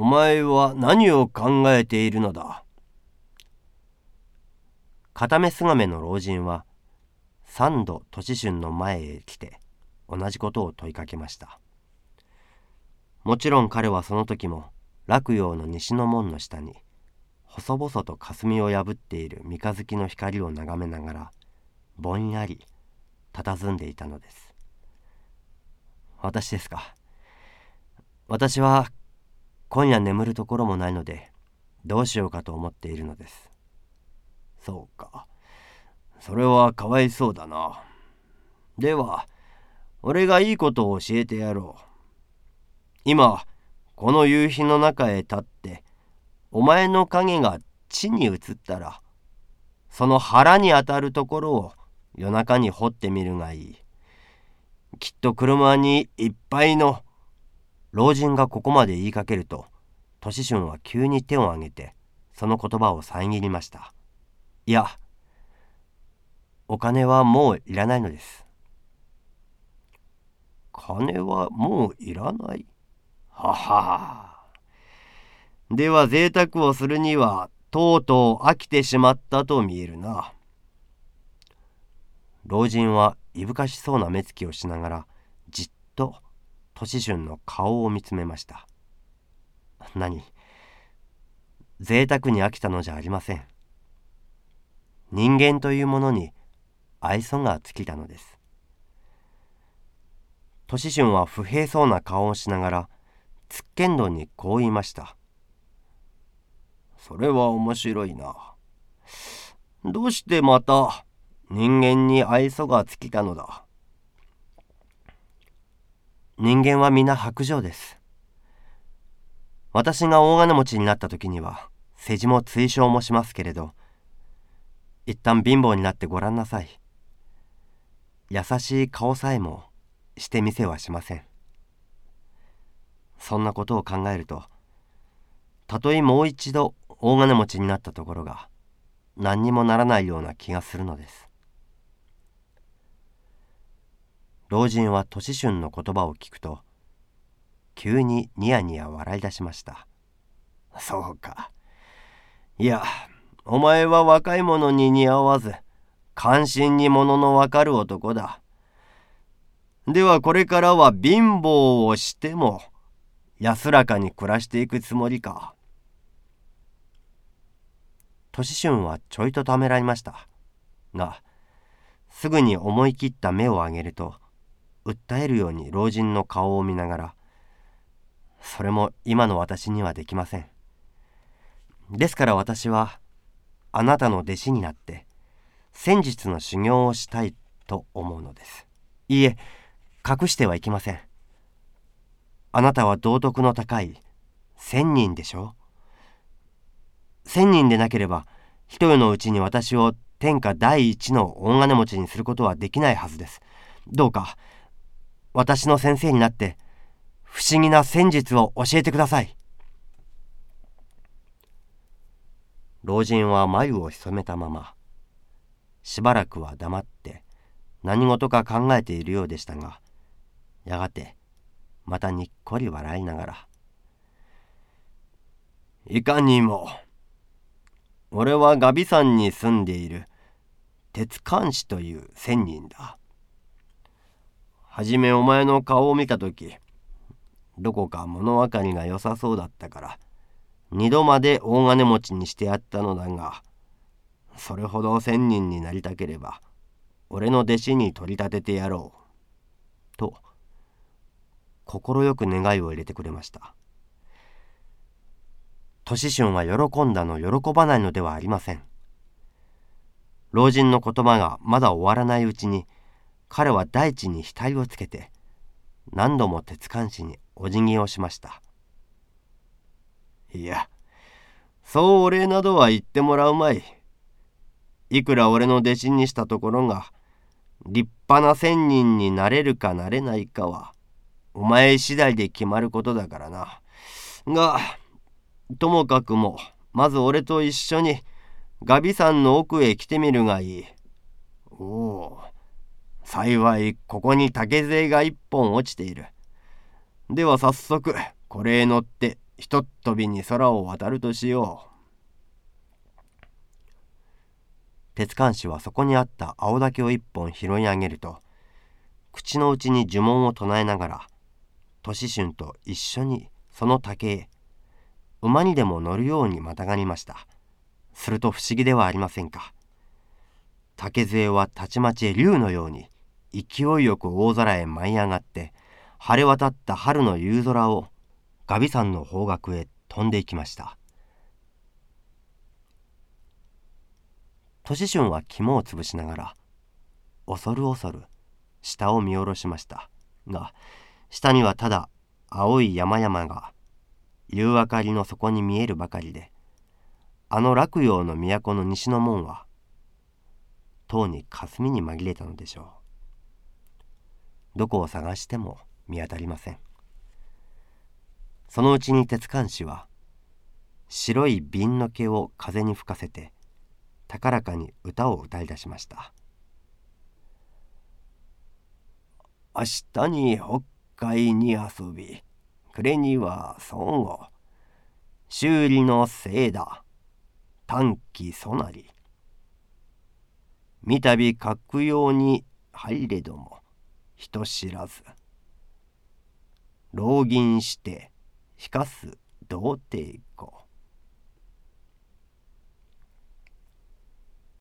お前は何を考えているのだ？片目姿の老人は三度年春の前へ来て同じことを問いかけました。もちろん彼はその時も洛陽の西の門の下に細々と霞を破っている三日月の光を眺めながらぼんやり佇んでいたのです。私ですか？私は今夜眠るところもないのでどうしようかと思っているのです。そうか。それはかわいそうだな。では俺がいいことを教えてやろう。今この夕日の中へ立ってお前の影が地に映ったらその腹に当たるところを夜中に掘ってみるがいい。きっと車にいっぱいの老人がここまで言いかけると年春は急に手を挙げてその言葉を遮りました。いやお金はもういらないのです。金はもういらない？ははでは贅沢をするにはとうとう飽きてしまったと見えるな。老人はいぶかしそうな目つきをしながらじっと年春の顔を見つめました。何贅沢に飽きたのじゃありません。人間というものに愛想が尽きたのです。年春は不平そうな顔をしながらつっけんどんにこう言いました。それは面白いな。どうしてまた人間に愛想が尽きたのだ。人間は皆白状です。私が大金持ちになった時には世辞も追奨もしますけれど一旦貧乏になってごらんなさい。優しい顔さえもしてみせはしません。そんなことを考えるとたとえもう一度大金持ちになったところが何にもならないような気がするのです。老人は年春の言葉を聞くと急にニヤニヤ笑い出しました。そうか。いやお前は若い者に似合わず関心にもののわかる男だ。ではこれからは貧乏をしても安らかに暮らしていくつもりか。年春はちょいとためらいました。がすぐに思い切った目を上げると訴えるように老人の顔を見ながらそれも今の私にはできません。ですから私はあなたの弟子になって戦術の修行をしたいと思うのです。いいえ隠してはいけません。あなたは道徳の高い千人でしょう。千人でなければ一夜のうちに私を天下第一の大金持ちにすることはできないはずです。どうか私の先生になって不思議な戦術を教えてください老人は眉を潜めたまましばらくは黙って何事か考えているようでしたがやがてまたにっこり笑いながら「いかにも俺はガビ山に住んでいる鉄監視という仙人だ。はじめお前の顔を見た時どこか物分かりが良さそうだったから二度まで大金持ちにしてやったのだがそれほど千人になりたければ俺の弟子に取り立ててやろう」と快く願いを入れてくれました。年春は喜んだの喜ばないのではありません。老人の言葉がまだ終わらないうちに彼は大地に額をつけて何度も鉄管師にお辞儀をしました。いやそうお礼などは言ってもらうまい。いくら俺の弟子にしたところが立派な仙人になれるかなれないかはお前次第で決まることだからな。がともかくもまず俺と一緒にガビ山の奥へ来てみるがいい。おお幸いここに竹杖が一本落ちている。では早速これへ乗ってひとっ飛びに空を渡るとしよう。鉄管師はそこにあった青竹を一本拾い上げると口の内に呪文を唱えながら年春と一緒にその竹へ馬にでも乗るようにまたがりましたすると不思議ではありませんか竹杖はたちまち竜のように勢いよく大空へ舞い上がって晴れ渡った春の夕空をガビ山の方角へ飛んでいきました。年春は肝をつぶしながら恐る恐る下を見下ろしました。が下にはただ青い山々が夕明かりの底に見えるばかりであの洛陽の都の西の門はとうに霞に紛れたのでしょう。どこを探しても見当たりません。そのうちに鉄管師は白い瓶の毛を風に吹かせて高らかに歌を歌い出しました。明日に北海に遊び暮れには孫悟。修理のせいだ。短期そなり。三度くように入れども。人知らず。浪銀して引かす童貞。